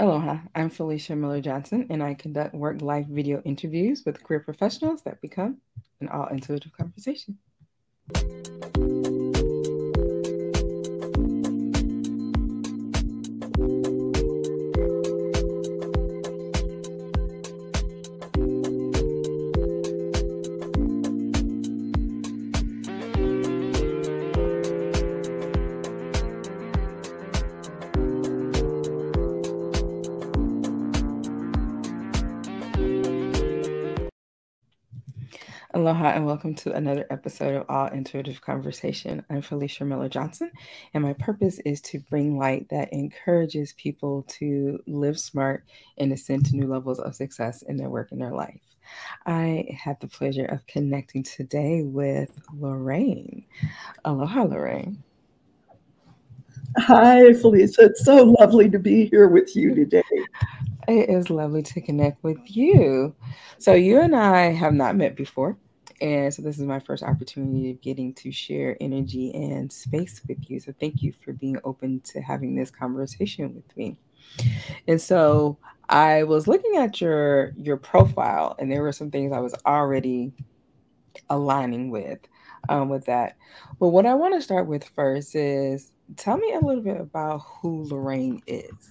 Aloha, I'm Felicia Miller Johnson, and I conduct work life video interviews with career professionals that become an all intuitive conversation. Aloha and welcome to another episode of All Intuitive Conversation. I'm Felicia Miller Johnson, and my purpose is to bring light that encourages people to live smart and ascend to new levels of success in their work and their life. I had the pleasure of connecting today with Lorraine. Aloha, Lorraine. Hi, Felicia. It's so lovely to be here with you today. It is lovely to connect with you. So, you and I have not met before. And so this is my first opportunity of getting to share energy and space with you. So thank you for being open to having this conversation with me. And so I was looking at your your profile and there were some things I was already aligning with um, with that. But what I want to start with first is tell me a little bit about who Lorraine is.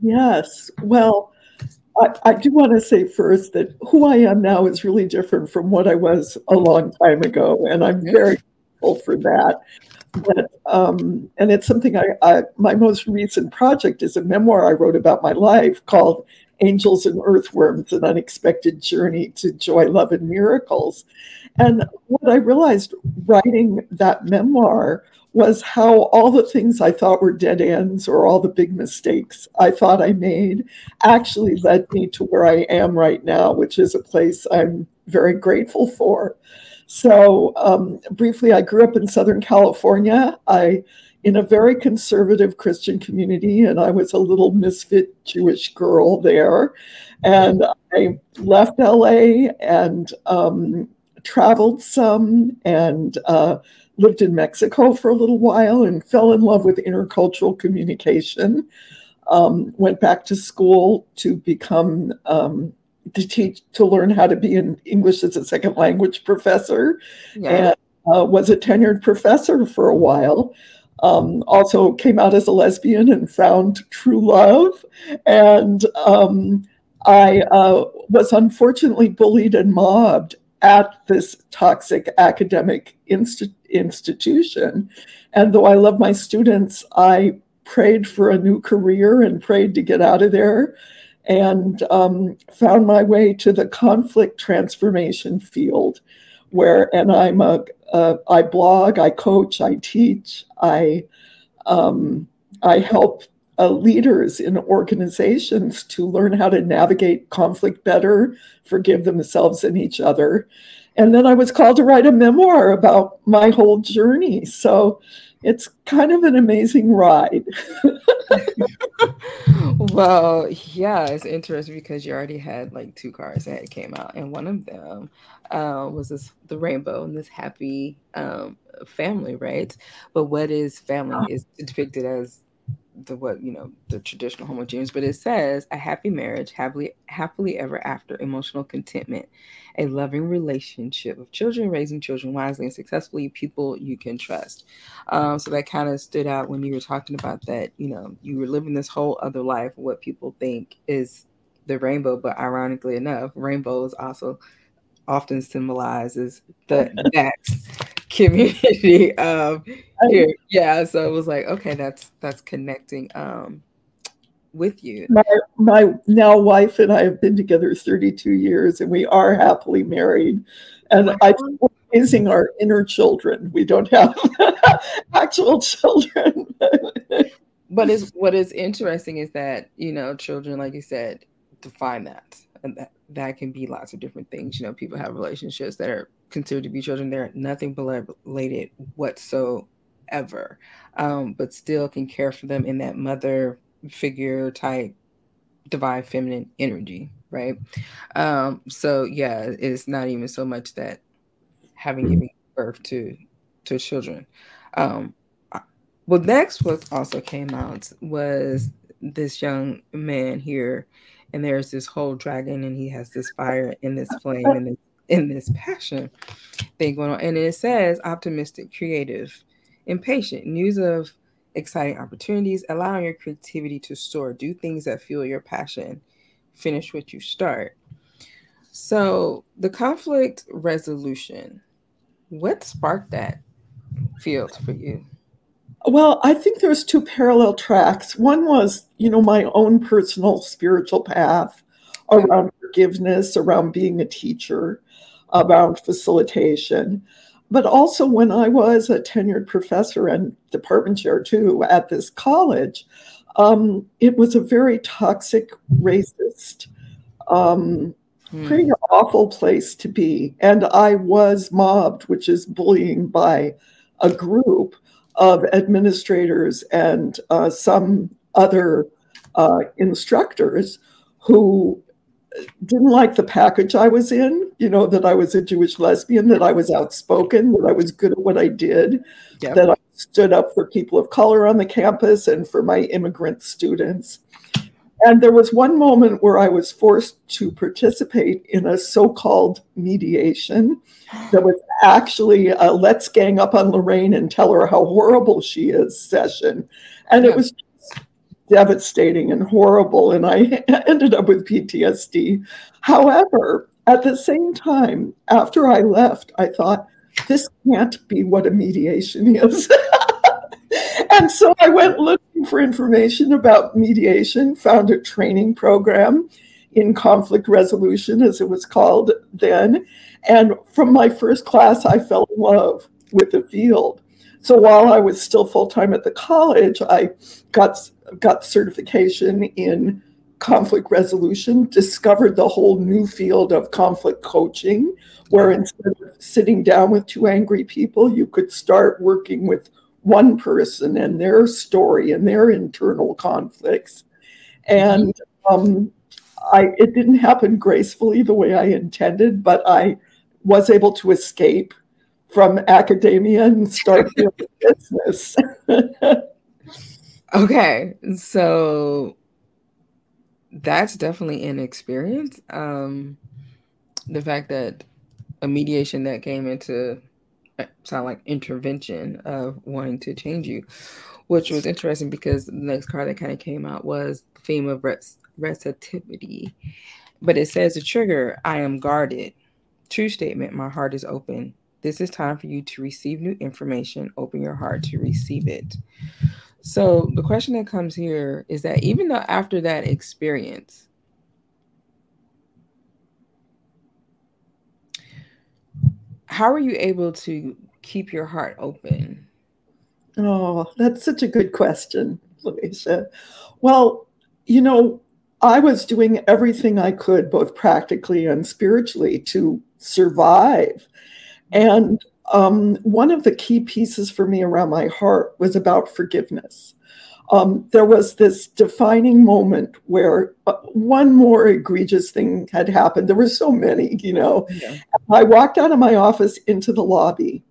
Yes. Well, I, I, do want to say first that who I am now is really different from what I was a long time ago, and I'm very grateful for that. But, um, and it's something I, I, my most recent project is a memoir I wrote about my life called Angels and Earthworms An Unexpected Journey to Joy, Love, and Miracles. And what I realized writing that memoir was how all the things I thought were dead ends or all the big mistakes I thought I made actually led me to where I am right now, which is a place I'm very grateful for. So, um, briefly, I grew up in Southern California. I in a very conservative Christian community, and I was a little misfit Jewish girl there. And I left LA and um, traveled some and uh, lived in Mexico for a little while and fell in love with intercultural communication. Um, went back to school to become um, to teach to learn how to be an English as a second language professor, yeah. and uh, was a tenured professor for a while. Um, also came out as a lesbian and found true love, and um, I uh, was unfortunately bullied and mobbed at this toxic academic inst- institution. And though I love my students, I prayed for a new career and prayed to get out of there and um, found my way to the conflict transformation field where and i'm a, I blog i coach i teach i um, i help uh, leaders in organizations to learn how to navigate conflict better, forgive themselves and each other. And then I was called to write a memoir about my whole journey. So it's kind of an amazing ride. well, yeah, it's interesting because you already had like two cards that came out, and one of them uh, was this the rainbow and this happy um, family, right? But what is family is depicted as the what you know the traditional homogeneous but it says a happy marriage happily happily ever after emotional contentment a loving relationship of children raising children wisely and successfully people you can trust. Um, so that kind of stood out when you were talking about that you know you were living this whole other life what people think is the rainbow but ironically enough rainbows also often symbolizes the next community um here. Yeah, so it was like, okay, that's that's connecting um with you. My my now wife and I have been together 32 years and we are happily married. And I think we're raising our inner children. We don't have actual children. but is what is interesting is that, you know, children, like you said, define that. And that, that can be lots of different things. You know, people have relationships that are considered to be children. They're nothing but related whatsoever, um, but still can care for them in that mother figure type divine feminine energy, right? Um, so yeah, it's not even so much that having given birth to to children. Um, well, next what also came out was this young man here, and there's this whole dragon, and he has this fire and this flame and this, in this passion thing going on. And it says optimistic, creative, impatient, news of exciting opportunities, allowing your creativity to soar, do things that fuel your passion, finish what you start. So the conflict resolution, what sparked that field for you? Well, I think there's two parallel tracks. One was, you know, my own personal spiritual path around forgiveness, around being a teacher, around facilitation. But also, when I was a tenured professor and department chair too at this college, um, it was a very toxic, racist, um, hmm. pretty awful place to be. And I was mobbed, which is bullying by a group of administrators and uh, some other uh, instructors who didn't like the package I was in, you know, that I was a Jewish lesbian, that I was outspoken, that I was good at what I did, yep. that I stood up for people of color on the campus and for my immigrant students. And there was one moment where I was forced to participate in a so called mediation that was actually a let's gang up on Lorraine and tell her how horrible she is session. And it was devastating and horrible. And I ended up with PTSD. However, at the same time, after I left, I thought, this can't be what a mediation is. and so I went looking for information about mediation, found a training program in conflict resolution, as it was called then. And from my first class, I fell in love with the field. So while I was still full time at the college, I got got certification in conflict resolution, discovered the whole new field of conflict coaching, where instead of sitting down with two angry people, you could start working with one person and their story and their internal conflicts. And um, I, it didn't happen gracefully the way I intended, but I was able to escape from academia and start business. okay, so that's definitely an experience. Um, the fact that a mediation that came into uh, sound like intervention of wanting to change you, which was interesting because the next card that kind of came out was the theme of res- receptivity. But it says the trigger, I am guarded. True statement, my heart is open. This is time for you to receive new information. Open your heart to receive it. So the question that comes here is that even though after that experience, how are you able to keep your heart open? Oh, that's such a good question, Felicia. Well, you know, I was doing everything I could, both practically and spiritually, to survive. And um, one of the key pieces for me around my heart was about forgiveness. Um, there was this defining moment where uh, one more egregious thing had happened. There were so many, you know. Yeah. I walked out of my office into the lobby,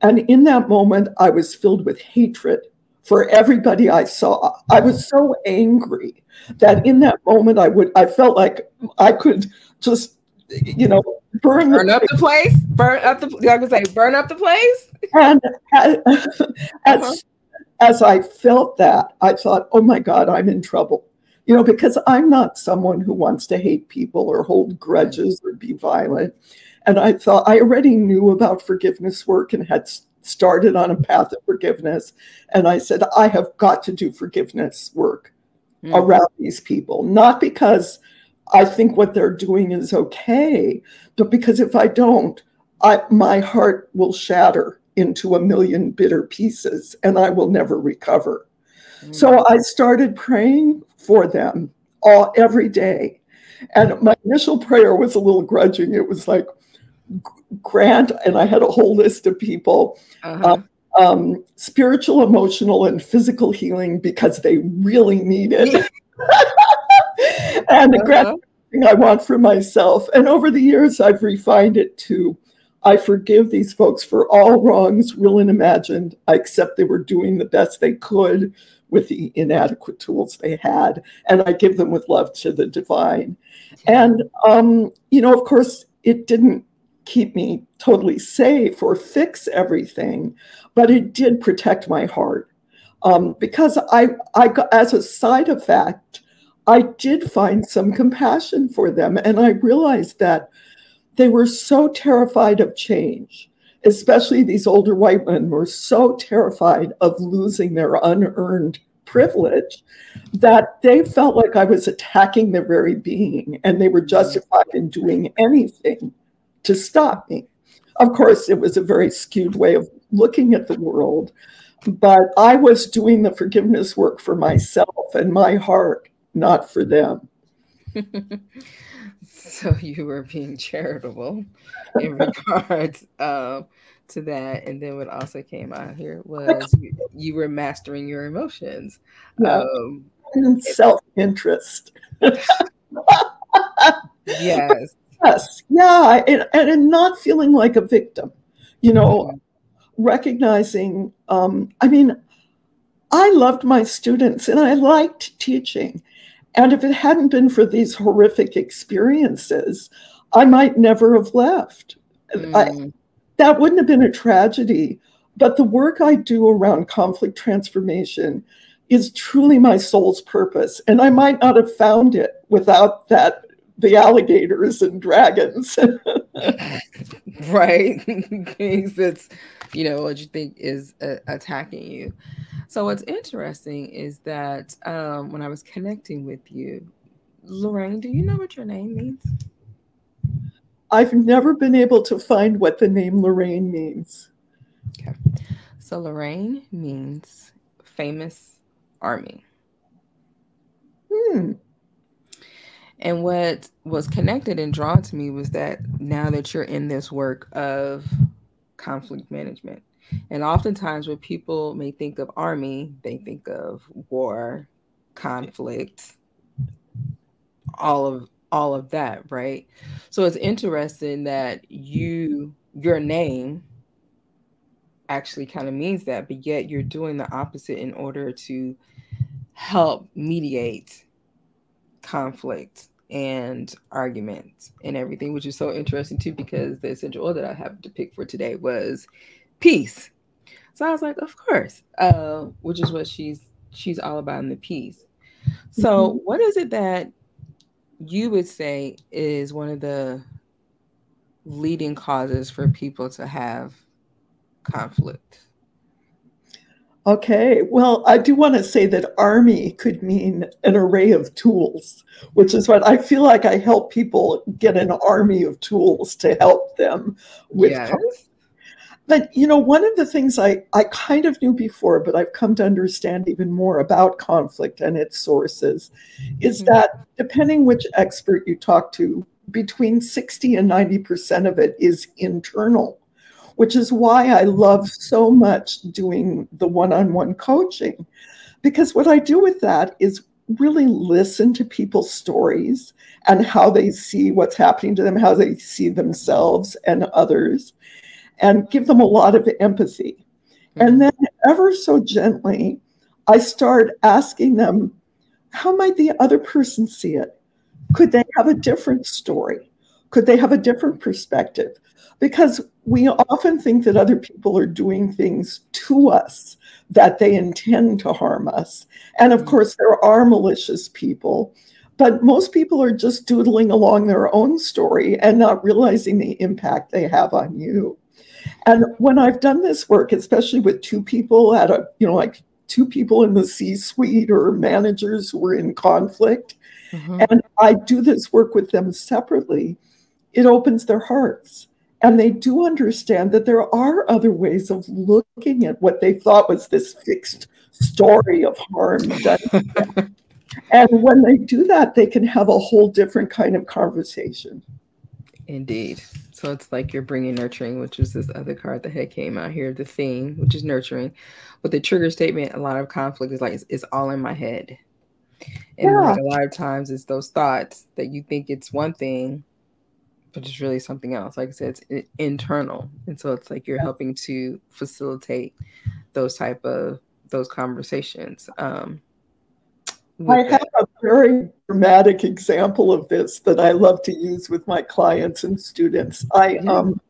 and in that moment, I was filled with hatred for everybody I saw. I was so angry that in that moment, I would I felt like I could just, you know, burn, burn up the place, burn up the. I would say, burn up the place. And as, uh-huh. as I felt that, I thought, oh my God, I'm in trouble. You know, because I'm not someone who wants to hate people or hold grudges or be violent. And I thought I already knew about forgiveness work and had started on a path of forgiveness. And I said, I have got to do forgiveness work mm. around these people, not because I think what they're doing is okay, but because if I don't, I, my heart will shatter into a million bitter pieces and I will never recover. Mm. So I started praying for them all every day. And my initial prayer was a little grudging. It was like, grant, and I had a whole list of people. Uh-huh. Um, um, spiritual, emotional, and physical healing because they really need it. and uh-huh. grant I want for myself. And over the years, I've refined it to I forgive these folks for all wrongs, real and imagined. I accept they were doing the best they could with the inadequate tools they had, and I give them with love to the divine. And, um, you know, of course, it didn't keep me totally safe or fix everything, but it did protect my heart. Um, because I, I, as a side effect, I did find some compassion for them. And I realized that they were so terrified of change, especially these older white men were so terrified of losing their unearned privilege that they felt like I was attacking their very being and they were justified in doing anything to stop me. Of course, it was a very skewed way of looking at the world, but I was doing the forgiveness work for myself and my heart, not for them. so you were being charitable in regards uh, to that. And then what also came out here was you, you were mastering your emotions. Yeah. Um, and self interest. yes. Yes. Yeah. And, and not feeling like a victim, you know, mm-hmm. recognizing, um, I mean, I loved my students and I liked teaching. And if it hadn't been for these horrific experiences, I might never have left. Mm. I, that wouldn't have been a tragedy. But the work I do around conflict transformation is truly my soul's purpose. And I might not have found it without that the alligators and dragons. right. Things that's, you know, what you think is uh, attacking you. So what's interesting is that um, when I was connecting with you, Lorraine, do you know what your name means? I've never been able to find what the name Lorraine means. Okay. So Lorraine means famous army. Hmm. And what was connected and drawn to me was that now that you're in this work of conflict management, and oftentimes when people may think of army, they think of war, conflict, all of all of that, right? So it's interesting that you your name actually kind of means that, but yet you're doing the opposite in order to help mediate conflict and arguments and everything, which is so interesting too, because the essential oil that I have to pick for today was peace. So I was like, of course, uh, which is what she's she's all about in the peace. So, mm-hmm. what is it that you would say is one of the leading causes for people to have conflict? Okay, well, I do want to say that army could mean an array of tools, which is what I feel like I help people get an army of tools to help them with. Yes. But you know, one of the things I, I kind of knew before, but I've come to understand even more about conflict and its sources, is mm-hmm. that depending which expert you talk to, between 60 and 90% of it is internal which is why I love so much doing the one on one coaching. Because what I do with that is really listen to people's stories and how they see what's happening to them, how they see themselves and others, and give them a lot of empathy. Mm-hmm. And then, ever so gently, I start asking them, how might the other person see it? Could they have a different story? Could they have a different perspective? because we often think that other people are doing things to us that they intend to harm us. And of mm. course, there are malicious people, but most people are just doodling along their own story and not realizing the impact they have on you. And when I've done this work, especially with two people at a, you know, like two people in the C suite or managers who are in conflict, mm-hmm. and I do this work with them separately, it opens their hearts and they do understand that there are other ways of looking at what they thought was this fixed story of harm. and when they do that, they can have a whole different kind of conversation. Indeed. So it's like you're bringing nurturing, which is this other card that had came out here, the theme, which is nurturing. But the trigger statement, a lot of conflict is like, it's, it's all in my head. And yeah. like a lot of times it's those thoughts that you think it's one thing, but it's really something else. Like I said, it's internal, and so it's like you're helping to facilitate those type of those conversations. Um, I have a very dramatic example of this that I love to use with my clients and students. I um,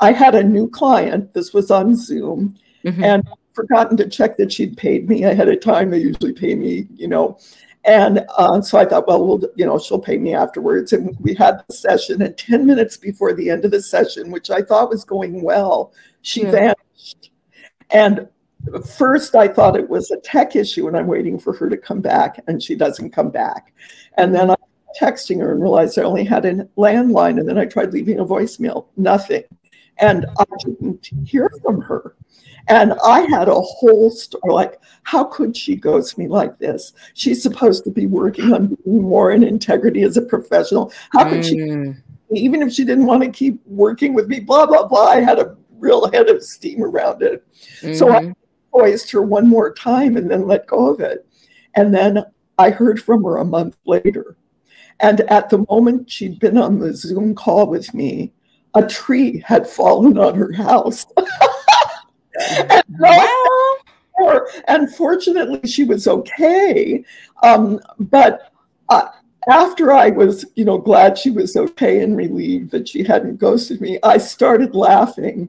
I had a new client. This was on Zoom, mm-hmm. and forgotten to check that she'd paid me ahead of time. They usually pay me, you know. And uh, so I thought, well, we'll, you know, she'll pay me afterwards. And we had the session, and 10 minutes before the end of the session, which I thought was going well, she yeah. vanished. And first I thought it was a tech issue, and I'm waiting for her to come back, and she doesn't come back. And then I'm texting her and realized I only had a landline, and then I tried leaving a voicemail, nothing. And I didn't hear from her. And I had a whole story like, how could she ghost me like this? She's supposed to be working on being more in integrity as a professional. How could mm. she, even if she didn't want to keep working with me, blah, blah, blah. I had a real head of steam around it. Mm-hmm. So I her one more time and then let go of it. And then I heard from her a month later. And at the moment she'd been on the Zoom call with me, a tree had fallen on her house. and, wow. and fortunately, she was okay. Um, but uh, after I was, you know, glad she was okay and relieved that she hadn't ghosted me, I started laughing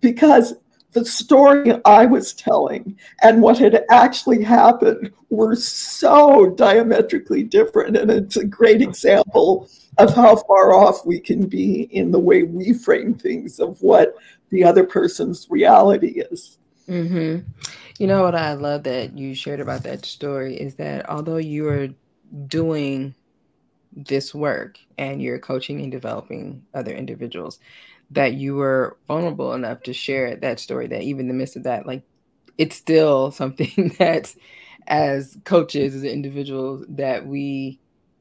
because the story I was telling and what had actually happened were so diametrically different. And it's a great example of how far off we can be in the way we frame things of what the other person's reality is. Mm-hmm. You know what I love that you shared about that story is that although you are doing this work and you're coaching and developing other individuals, that you were vulnerable enough to share that story, that even in the midst of that, like it's still something that as coaches, as individuals, that we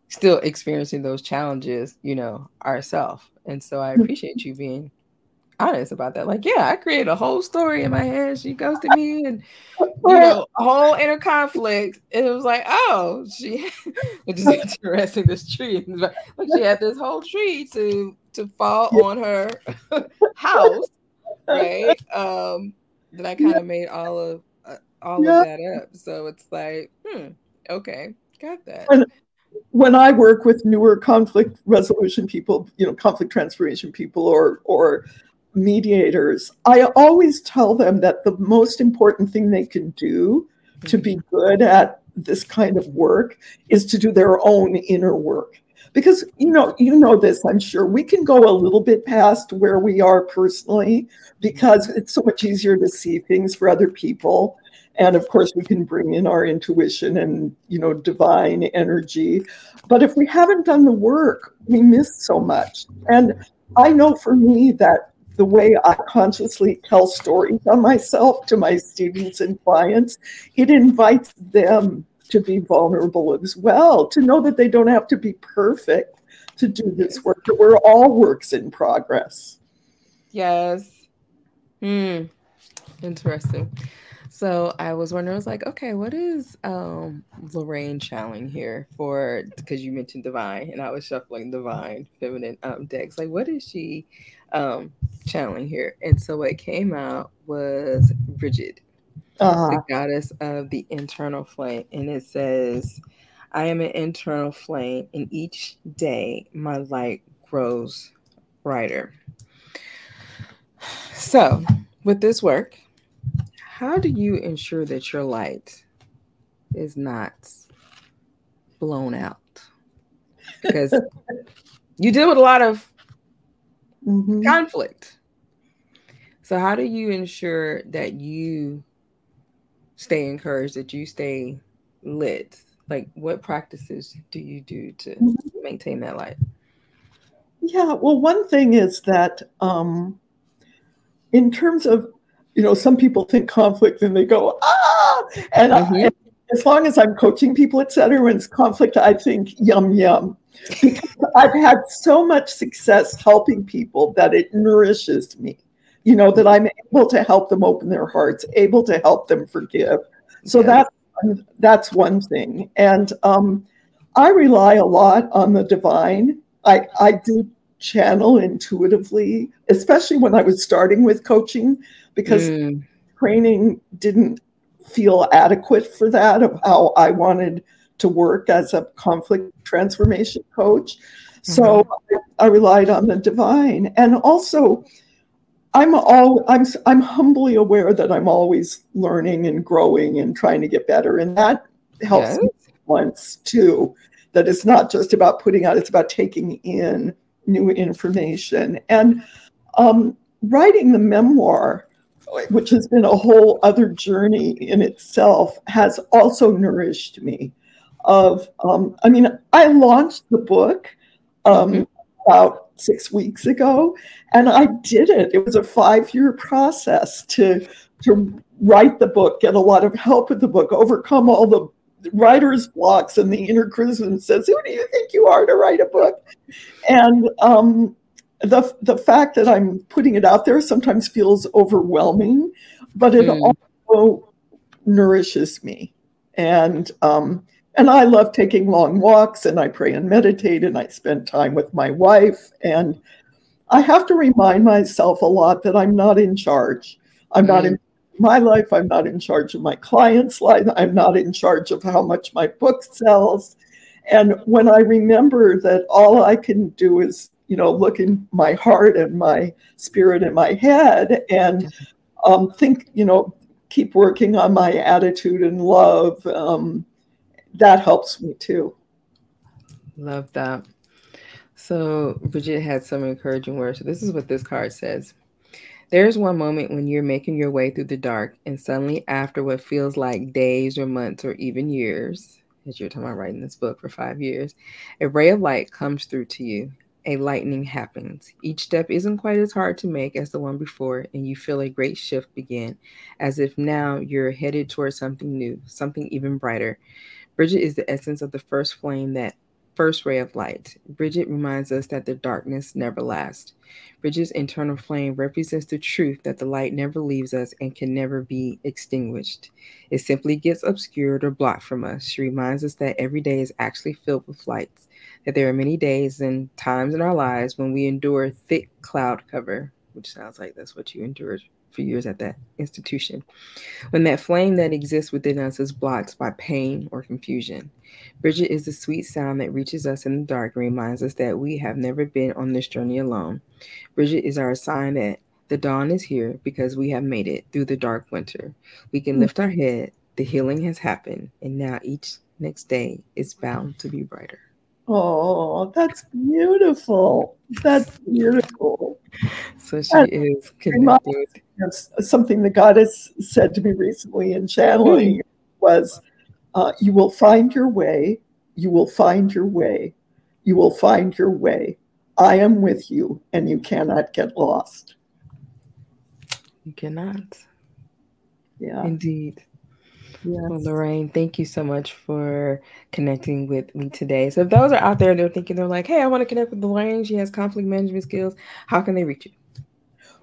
still experiencing those challenges, you know, ourselves. And so I appreciate you being honest about that. Like, yeah, I created a whole story in my head. She goes to me and you know, a whole inner conflict. And it was like, oh, she which is interesting, this tree. Like she had this whole tree to to fall on her house, right? Um, then I kind of made all of uh, all yeah. of that up. So it's like, hmm, okay, got that. When, when I work with newer conflict resolution people, you know, conflict transformation people, or or mediators, I always tell them that the most important thing they can do to be good at this kind of work is to do their own inner work. Because you know, you know this, I'm sure. We can go a little bit past where we are personally because it's so much easier to see things for other people. And of course, we can bring in our intuition and you know divine energy. But if we haven't done the work, we miss so much. And I know for me that the way I consciously tell stories on myself to my students and clients, it invites them to be vulnerable as well, to know that they don't have to be perfect to do this work, that we're all works in progress. Yes. Hmm. Interesting. So I was wondering, I was like, okay, what is um Lorraine channeling here for? Because you mentioned divine, and I was shuffling divine feminine um decks. Like, what is she um channeling here? And so what came out was Bridget, uh-huh. the goddess of the internal flame, and it says, "I am an internal flame, and each day my light grows brighter." So, with this work how do you ensure that your light is not blown out? Because you deal with a lot of mm-hmm. conflict. So, how do you ensure that you stay encouraged, that you stay lit? Like, what practices do you do to mm-hmm. maintain that light? Yeah, well, one thing is that um, in terms of you know, some people think conflict and they go, ah, and, mm-hmm. I, and as long as I'm coaching people, et cetera, when it's conflict, I think yum yum. Because I've had so much success helping people that it nourishes me. You know, that I'm able to help them open their hearts, able to help them forgive. So yeah. that's that's one thing. And um, I rely a lot on the divine. I, I do channel intuitively, especially when I was starting with coaching, because mm. training didn't feel adequate for that of how I wanted to work as a conflict transformation coach. So mm-hmm. I relied on the divine. And also, I'm all I'm I'm humbly aware that I'm always learning and growing and trying to get better, and that helps yes. me once too. That it's not just about putting out; it's about taking in new information and um, writing the memoir, which has been a whole other journey in itself, has also nourished me. Of um, I mean, I launched the book um, mm-hmm. about six weeks ago, and I did it. It was a five-year process to to write the book, get a lot of help with the book, overcome all the writer's blocks and the inner criticism says, "Who do you think you are to write a book?" And um, the the fact that I'm putting it out there sometimes feels overwhelming, but it mm. also nourishes me, and um, and I love taking long walks, and I pray and meditate, and I spend time with my wife, and I have to remind myself a lot that I'm not in charge. I'm mm. not in my life. I'm not in charge of my client's life. I'm not in charge of how much my book sells. And when I remember that all I can do is, you know, look in my heart and my spirit and my head and um, think, you know, keep working on my attitude and love, um, that helps me too. Love that. So Bridget had some encouraging words. So this is what this card says. There's one moment when you're making your way through the dark, and suddenly, after what feels like days or months or even years, as you're talking about writing this book for five years, a ray of light comes through to you. A lightning happens. Each step isn't quite as hard to make as the one before, and you feel a great shift begin, as if now you're headed towards something new, something even brighter. Bridget is the essence of the first flame that first ray of light. Bridget reminds us that the darkness never lasts. Bridget's internal flame represents the truth that the light never leaves us and can never be extinguished. It simply gets obscured or blocked from us. She reminds us that every day is actually filled with lights, that there are many days and times in our lives when we endure thick cloud cover, which sounds like that's what you endured for years at that institution. When that flame that exists within us is blocked by pain or confusion, Bridget is the sweet sound that reaches us in the dark and reminds us that we have never been on this journey alone. Bridget is our sign that the dawn is here because we have made it through the dark winter. We can lift our head, the healing has happened, and now each next day is bound to be brighter. Oh, that's beautiful. That's beautiful. So she is connected something the goddess said to me recently in channeling mm-hmm. was, uh, "You will find your way. You will find your way. You will find your way. I am with you, and you cannot get lost." You cannot. Yeah. Indeed. Yes. Well, Lorraine, thank you so much for connecting with me today. So, if those are out there, and they're thinking they're like, "Hey, I want to connect with Lorraine. She has conflict management skills. How can they reach you?"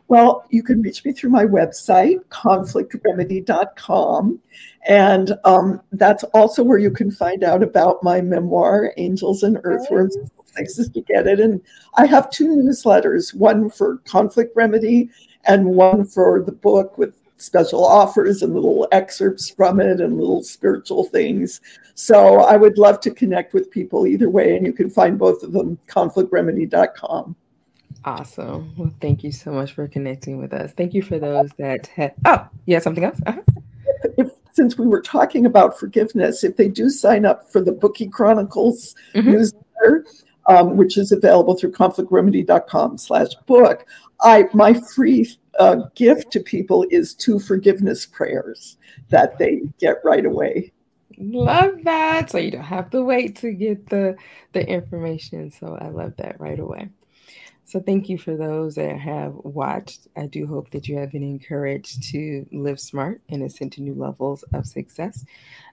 Well, you can reach me through my website, conflictremedy.com. And um, that's also where you can find out about my memoir, Angels and Earthworms, places to get it. And I have two newsletters one for Conflict Remedy and one for the book with special offers and little excerpts from it and little spiritual things. So I would love to connect with people either way. And you can find both of them, conflictremedy.com. Awesome. Well, thank you so much for connecting with us. Thank you for those that had. Oh, yeah, something else? Uh-huh. If, since we were talking about forgiveness, if they do sign up for the Bookie Chronicles mm-hmm. newsletter, um, which is available through conflictremedy.com slash book, I my free uh, gift to people is two forgiveness prayers that they get right away. Love that. So you don't have to wait to get the the information. So I love that right away. So, thank you for those that have watched. I do hope that you have been encouraged to live smart and ascend to new levels of success.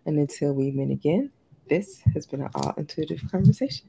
And until we meet again, this has been an all intuitive conversation.